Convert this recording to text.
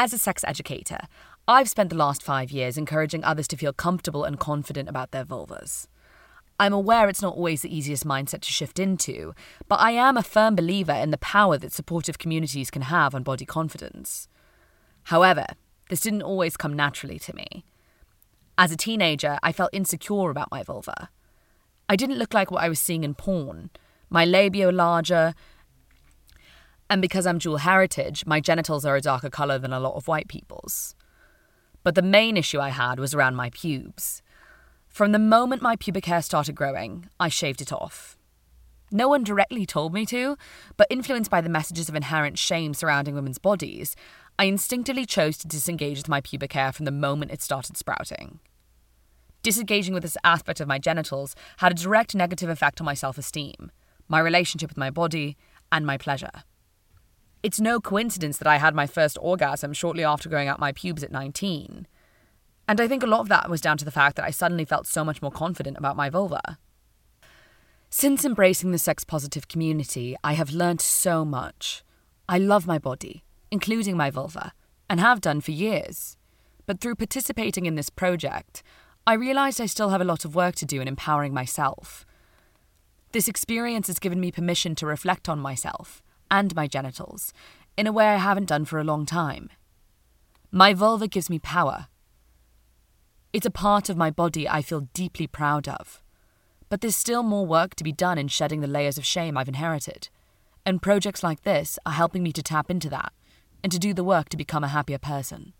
As a sex educator, I've spent the last five years encouraging others to feel comfortable and confident about their vulvas. I'm aware it's not always the easiest mindset to shift into, but I am a firm believer in the power that supportive communities can have on body confidence. However, this didn't always come naturally to me. As a teenager, I felt insecure about my vulva. I didn't look like what I was seeing in porn. My labia larger, and because I'm dual heritage, my genitals are a darker colour than a lot of white people's. But the main issue I had was around my pubes. From the moment my pubic hair started growing, I shaved it off. No one directly told me to, but influenced by the messages of inherent shame surrounding women's bodies, I instinctively chose to disengage with my pubic hair from the moment it started sprouting. Disengaging with this aspect of my genitals had a direct negative effect on my self esteem, my relationship with my body, and my pleasure. It's no coincidence that I had my first orgasm shortly after growing out my pubes at 19. And I think a lot of that was down to the fact that I suddenly felt so much more confident about my vulva. Since embracing the sex positive community, I have learned so much. I love my body, including my vulva, and have done for years. But through participating in this project, I realised I still have a lot of work to do in empowering myself. This experience has given me permission to reflect on myself and my genitals in a way I haven't done for a long time. My vulva gives me power it's a part of my body I feel deeply proud of. But there's still more work to be done in shedding the layers of shame I've inherited. And projects like this are helping me to tap into that and to do the work to become a happier person.